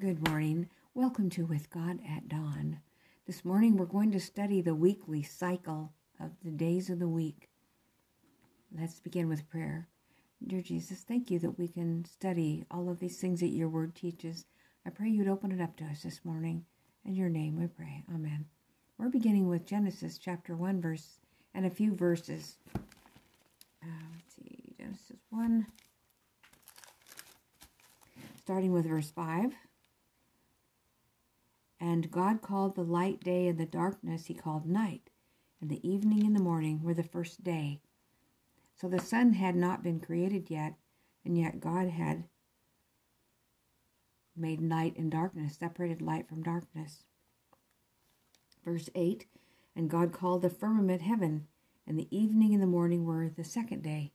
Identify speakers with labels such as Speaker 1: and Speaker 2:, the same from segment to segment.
Speaker 1: Good morning. Welcome to With God at Dawn. This morning we're going to study the weekly cycle of the days of the week. Let's begin with prayer. Dear Jesus, thank you that we can study all of these things that your word teaches. I pray you'd open it up to us this morning. In your name we pray. Amen. We're beginning with Genesis chapter 1, verse, and a few verses. Uh, let's see, Genesis 1, starting with verse 5. And God called the light day, and the darkness he called night. And the evening and the morning were the first day. So the sun had not been created yet, and yet God had made night and darkness, separated light from darkness. Verse 8 And God called the firmament heaven, and the evening and the morning were the second day.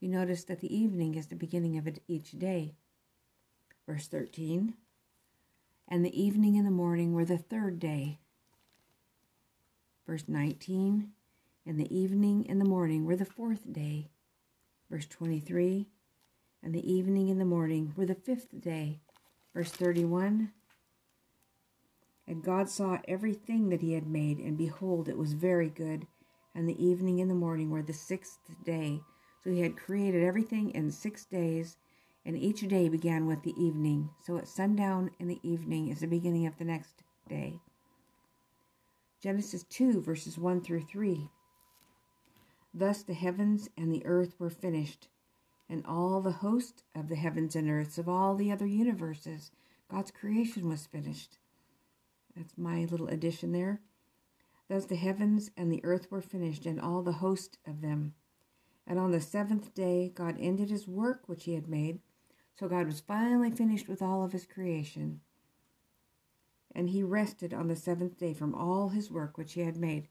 Speaker 1: You notice that the evening is the beginning of each day. Verse 13 and the evening and the morning were the third day. Verse 19, and the evening and the morning were the fourth day. Verse 23, and the evening and the morning were the fifth day. Verse 31, and God saw everything that he had made, and behold, it was very good. And the evening and the morning were the sixth day. So he had created everything in six days, and each day began with the evening. So at sundown in the evening is the beginning of the next day. Genesis 2, verses 1 through 3. Thus the heavens and the earth were finished, and all the host of the heavens and earths of all the other universes. God's creation was finished. That's my little addition there. Thus the heavens and the earth were finished, and all the host of them. And on the seventh day God ended his work which he had made, so God was finally finished with all of his creation. And he rested on the seventh day from all his work which he had made.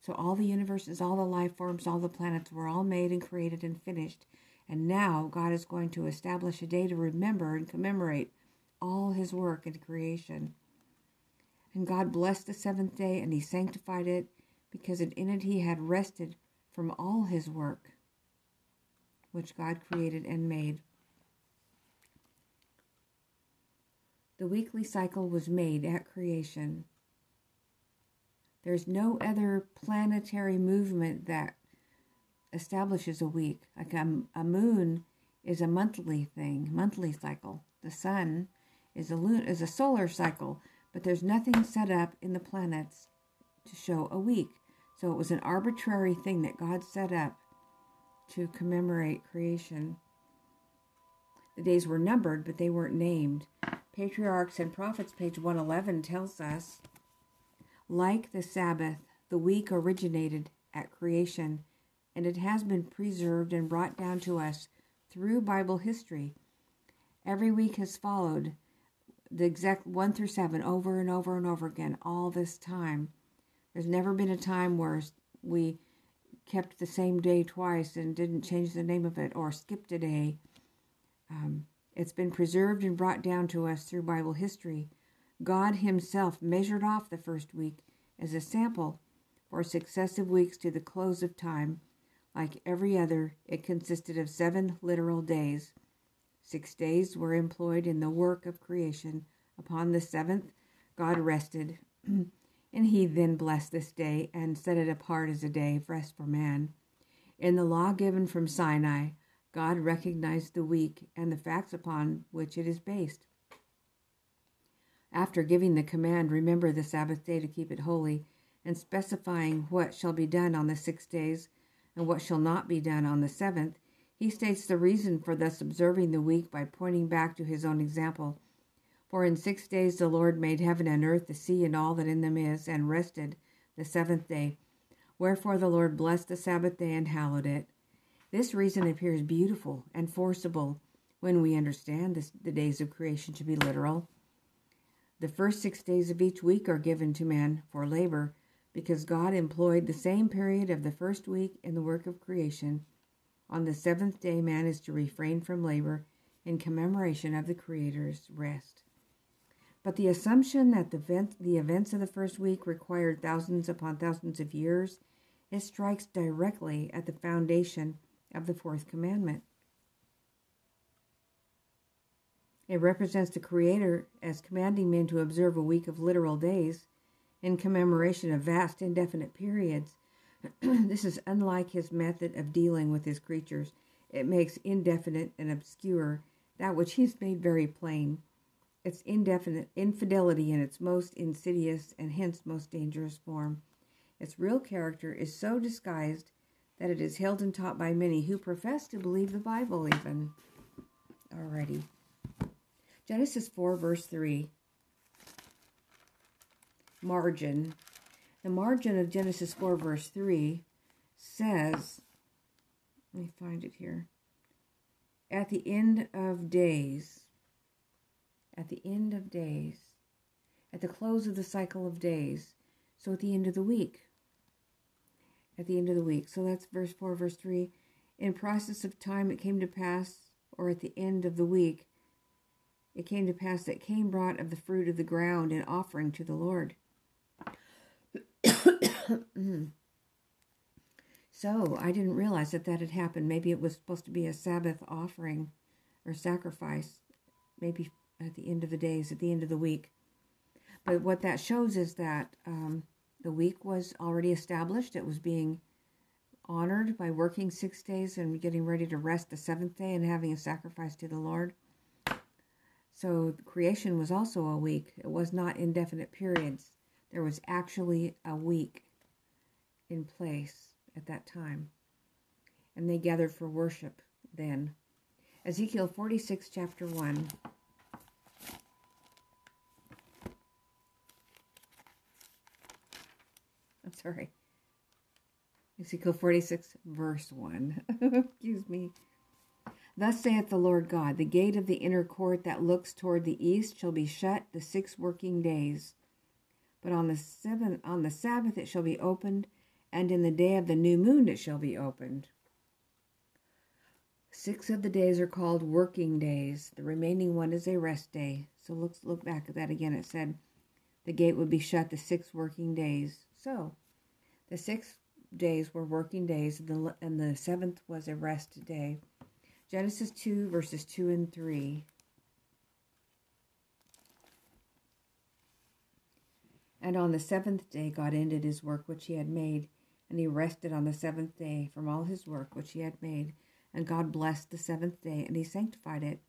Speaker 1: So all the universes, all the life forms, all the planets were all made and created and finished. And now God is going to establish a day to remember and commemorate all his work and creation. And God blessed the seventh day and he sanctified it because in it he had rested from all his work which God created and made. The weekly cycle was made at creation. There's no other planetary movement that establishes a week. Like a, a moon is a monthly thing, monthly cycle. The sun is a lun- is a solar cycle, but there's nothing set up in the planets to show a week. So it was an arbitrary thing that God set up to commemorate creation. The days were numbered, but they weren't named. Patriarchs and Prophets, page 111, tells us like the Sabbath, the week originated at creation, and it has been preserved and brought down to us through Bible history. Every week has followed the exact 1 through 7 over and over and over again all this time. There's never been a time where we kept the same day twice and didn't change the name of it or skipped a day. Um, it's been preserved and brought down to us through Bible history. God Himself measured off the first week as a sample for successive weeks to the close of time. Like every other, it consisted of seven literal days. Six days were employed in the work of creation. Upon the seventh, God rested, and He then blessed this day and set it apart as a day of rest for man. In the law given from Sinai, God recognized the week and the facts upon which it is based. After giving the command, remember the Sabbath day to keep it holy, and specifying what shall be done on the six days and what shall not be done on the seventh, he states the reason for thus observing the week by pointing back to his own example. For in six days the Lord made heaven and earth, the sea, and all that in them is, and rested the seventh day. Wherefore the Lord blessed the Sabbath day and hallowed it. This reason appears beautiful and forcible when we understand this, the days of creation to be literal. The first six days of each week are given to man for labor because God employed the same period of the first week in the work of creation. On the seventh day, man is to refrain from labor in commemoration of the Creator's rest. But the assumption that the, event, the events of the first week required thousands upon thousands of years, it strikes directly at the foundation of the fourth commandment. It represents the Creator as commanding men to observe a week of literal days in commemoration of vast indefinite periods. this is unlike his method of dealing with his creatures. It makes indefinite and obscure that which he's made very plain. It's indefinite infidelity in its most insidious and hence most dangerous form. Its real character is so disguised that it is held and taught by many who profess to believe the Bible, even. Alrighty. Genesis 4, verse 3. Margin. The margin of Genesis 4, verse 3 says, let me find it here. At the end of days, at the end of days, at the close of the cycle of days, so at the end of the week at the end of the week. So that's verse 4, verse 3. In process of time it came to pass, or at the end of the week, it came to pass that Cain brought of the fruit of the ground an offering to the Lord. so I didn't realize that that had happened. Maybe it was supposed to be a Sabbath offering or sacrifice, maybe at the end of the days, at the end of the week. But what that shows is that um, the week was already established. It was being honored by working six days and getting ready to rest the seventh day and having a sacrifice to the Lord. So creation was also a week. It was not indefinite periods. There was actually a week in place at that time. And they gathered for worship then. Ezekiel 46, chapter 1. I'm sorry. Ezekiel 46, verse 1. Excuse me. Thus saith the Lord God The gate of the inner court that looks toward the east shall be shut the six working days. But on the seventh on the Sabbath it shall be opened, and in the day of the new moon it shall be opened. Six of the days are called working days. The remaining one is a rest day. So look look back at that again. It said the gate would be shut the six working days. So, the six days were working days, and the, and the seventh was a rest day. Genesis 2, verses 2 and 3. And on the seventh day, God ended his work which he had made, and he rested on the seventh day from all his work which he had made. And God blessed the seventh day, and he sanctified it,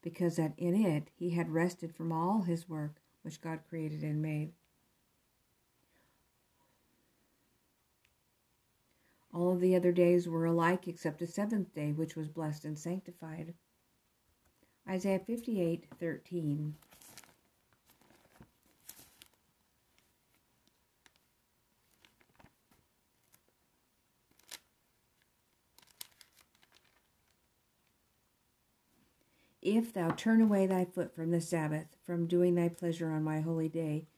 Speaker 1: because that in it he had rested from all his work which God created and made. All of the other days were alike except the seventh day, which was blessed and sanctified. Isaiah 58 13. If thou turn away thy foot from the Sabbath, from doing thy pleasure on my holy day,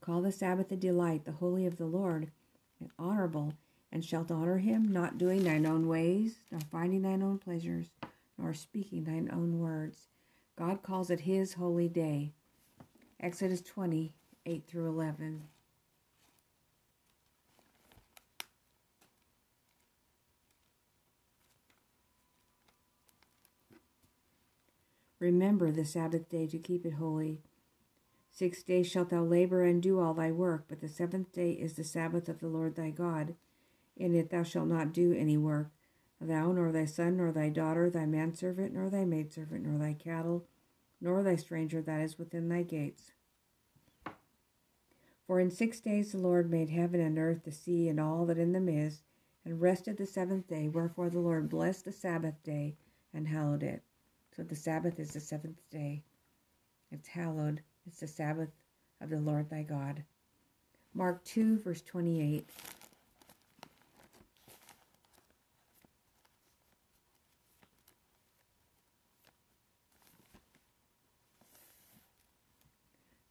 Speaker 1: call the Sabbath a delight, the holy of the Lord, and honorable, and shalt honor him, not doing thine own ways, nor finding thine own pleasures, nor speaking thine own words. God calls it his holy day. Exodus 20, 8 through 11. Remember the Sabbath day to keep it holy. Six days shalt thou labor and do all thy work, but the seventh day is the Sabbath of the Lord thy God. In it thou shalt not do any work, thou, nor thy son, nor thy daughter, thy manservant, nor thy maidservant, nor thy cattle, nor thy stranger that is within thy gates. For in six days the Lord made heaven and earth, the sea, and all that in them is, and rested the seventh day. Wherefore the Lord blessed the Sabbath day and hallowed it. So the Sabbath is the seventh day. It's hallowed. It's the Sabbath of the Lord thy God. Mark 2, verse 28.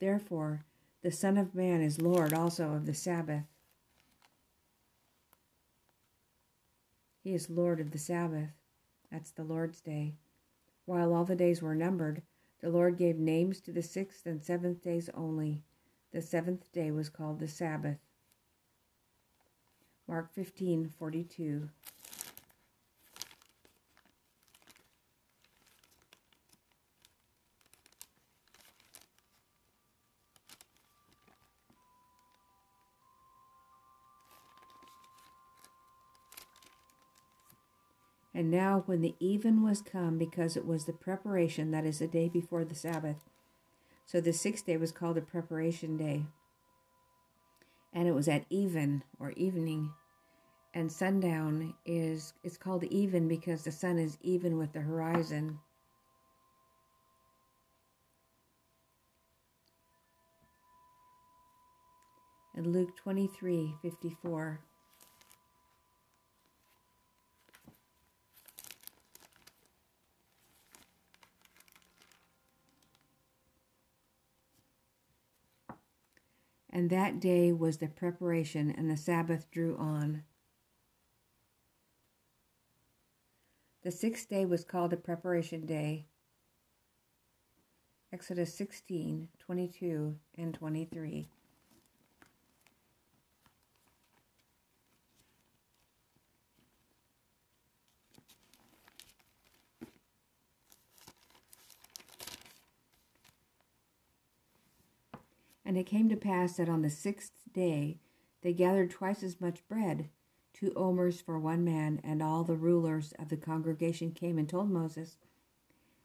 Speaker 1: Therefore, the Son of Man is Lord also of the Sabbath. He is Lord of the Sabbath. That's the Lord's day. While all the days were numbered, the Lord gave names to the sixth and seventh days only. The seventh day was called the Sabbath. Mark 15 42. And now, when the even was come, because it was the preparation, that is the day before the Sabbath. So the sixth day was called the preparation day. And it was at even or evening. And sundown is it's called even because the sun is even with the horizon. And Luke 23 54. And that day was the preparation, and the Sabbath drew on. The sixth day was called the preparation day. Exodus 16, 22, and 23. And it came to pass that on the sixth day they gathered twice as much bread, two omers for one man, and all the rulers of the congregation came and told Moses.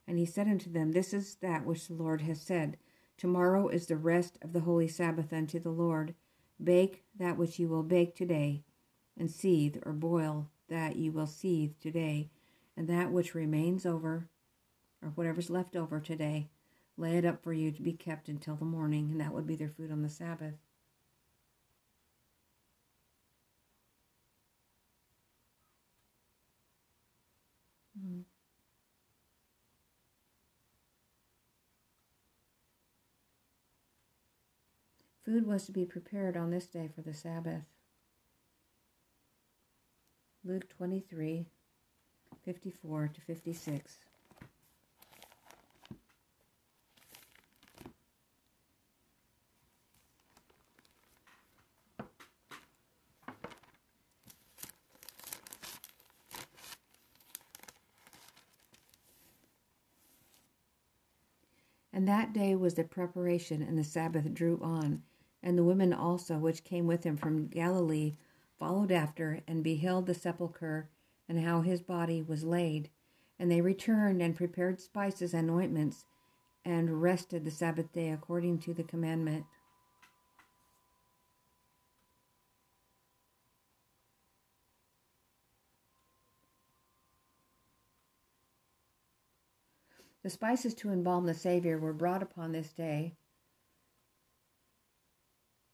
Speaker 1: And he said unto them, This is that which the Lord has said. Tomorrow is the rest of the holy Sabbath unto the Lord. Bake that which ye will bake today, and seethe or boil that ye will seethe today, and that which remains over, or whatever's left over today, lay it up for you to be kept until the morning, and that would be their food on the Sabbath. Mm. Food was to be prepared on this day for the Sabbath. Luke 23 54 to 56. And that day was the preparation, and the Sabbath drew on. And the women also, which came with him from Galilee, followed after, and beheld the sepulchre, and how his body was laid. And they returned and prepared spices and ointments, and rested the Sabbath day according to the commandment. The spices to embalm the Savior were brought upon this day.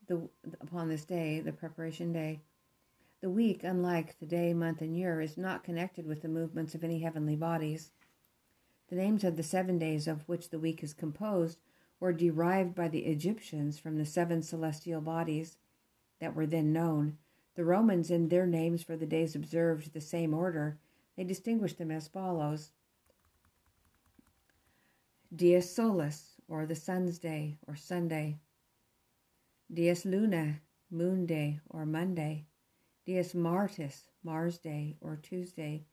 Speaker 1: The, upon this day, the preparation day. The week, unlike the day, month, and year, is not connected with the movements of any heavenly bodies. The names of the seven days of which the week is composed were derived by the Egyptians from the seven celestial bodies that were then known. The Romans, in their names for the days observed the same order, they distinguished them as follows Dies Solis, or the sun's day, or Sunday. Dies Luna, moon day, or Monday. Dies Martis, Mars day, or Tuesday.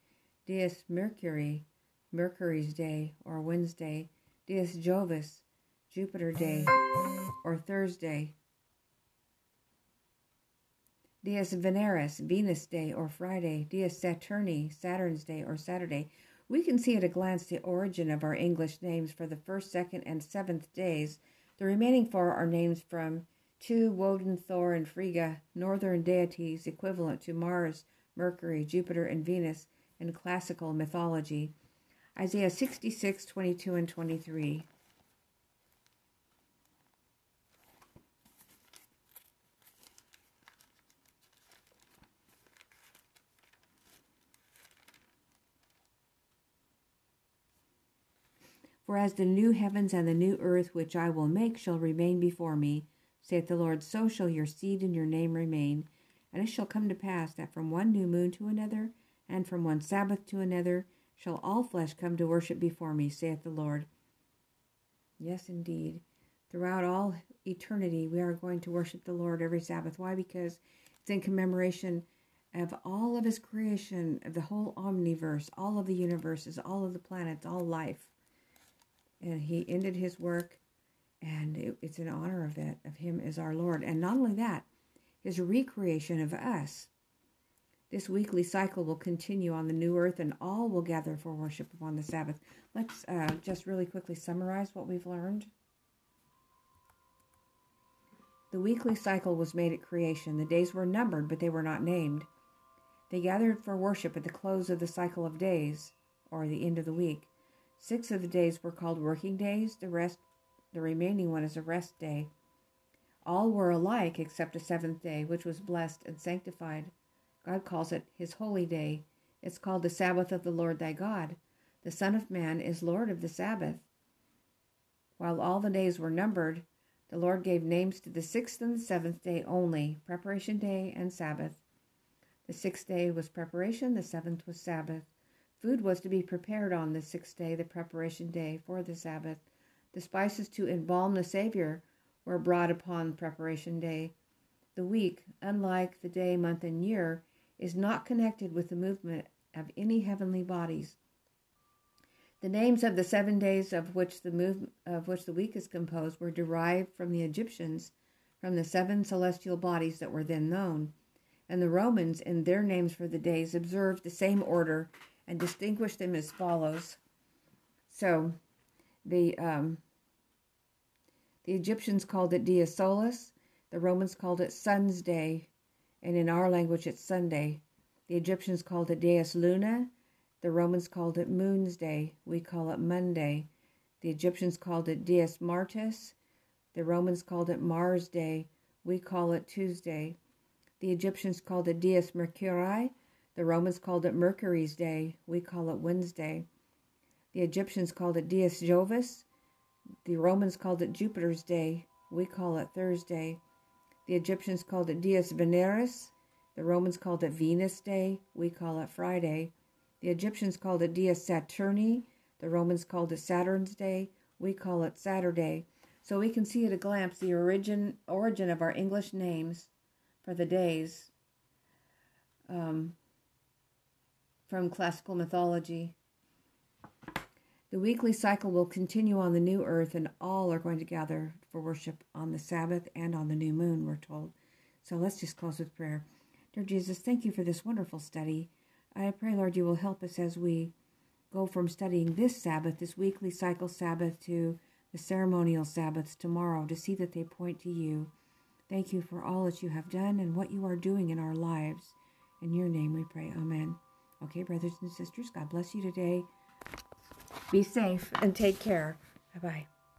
Speaker 1: Dies Mercury, Mercury's day, or Wednesday. Dies Jovis, Jupiter day, or Thursday. Dies Veneris, Venus day, or Friday. Dies Saturni, Saturn's day, or Saturday. We can see at a glance the origin of our English names for the first, second, and seventh days. The remaining four are names from Tiw Woden, Thor, and Frigga, northern deities equivalent to Mars, Mercury, Jupiter, and Venus in classical mythology. Isaiah 66, 22, and 23. For as the new heavens and the new earth which I will make shall remain before me, saith the Lord, so shall your seed and your name remain. And it shall come to pass that from one new moon to another, and from one Sabbath to another, shall all flesh come to worship before me, saith the Lord. Yes, indeed. Throughout all eternity, we are going to worship the Lord every Sabbath. Why? Because it's in commemoration of all of His creation, of the whole omniverse, all of the universes, all of the planets, all life and he ended his work and it, it's in honor of it of him as our lord and not only that his recreation of us This weekly cycle will continue on the new earth, and all will gather for worship upon the Sabbath. Let's uh, just really quickly summarize what we've learned. The weekly cycle was made at creation. The days were numbered, but they were not named. They gathered for worship at the close of the cycle of days, or the end of the week. Six of the days were called working days, the rest the remaining one is a rest day. All were alike except the seventh day, which was blessed and sanctified. God calls it his holy day. It's called the Sabbath of the Lord thy God. The Son of Man is Lord of the Sabbath. While all the days were numbered, the Lord gave names to the sixth and the seventh day only preparation day and Sabbath. The sixth day was preparation, the seventh was Sabbath. Food was to be prepared on the sixth day, the preparation day, for the Sabbath. The spices to embalm the Savior were brought upon preparation day. The week, unlike the day, month, and year, is not connected with the movement of any heavenly bodies. The names of the seven days of which the move, of which the week is composed were derived from the Egyptians, from the seven celestial bodies that were then known, and the Romans, in their names for the days, observed the same order and distinguish them as follows. So, the um, the Egyptians called it Dies Solis, the Romans called it Sun's Day, and in our language it's Sunday. The Egyptians called it Dies Luna. The Romans called it Moon's Day. We call it Monday. The Egyptians called it Dies Martis. The Romans called it Mars Day. We call it Tuesday. The Egyptians called it Dies Mercurii. The Romans called it Mercury's Day. We call it Wednesday. The Egyptians called it Dies Jovis. The Romans called it Jupiter's Day. We call it Thursday. The Egyptians called it Dies Veneris. The Romans called it Venus Day. We call it Friday. The Egyptians called it Dies Saturni. The Romans called it Saturn's Day. We call it Saturday. So we can see at a glance the origin origin of our English names for the days um, from classical mythology. The weekly cycle will continue on the new earth, and all are going to gather for worship on the Sabbath and on the new moon, we're told. So let's just close with prayer. Dear Jesus, thank you for this wonderful study. I pray, Lord, you will help us as we go from studying this Sabbath, this weekly cycle Sabbath, to the ceremonial Sabbaths tomorrow to see that they point to you. Thank you for all that you have done and what you are doing in our lives. In your name we pray. Amen. Okay, brothers and sisters, God bless you today. Be safe and take care. Bye bye.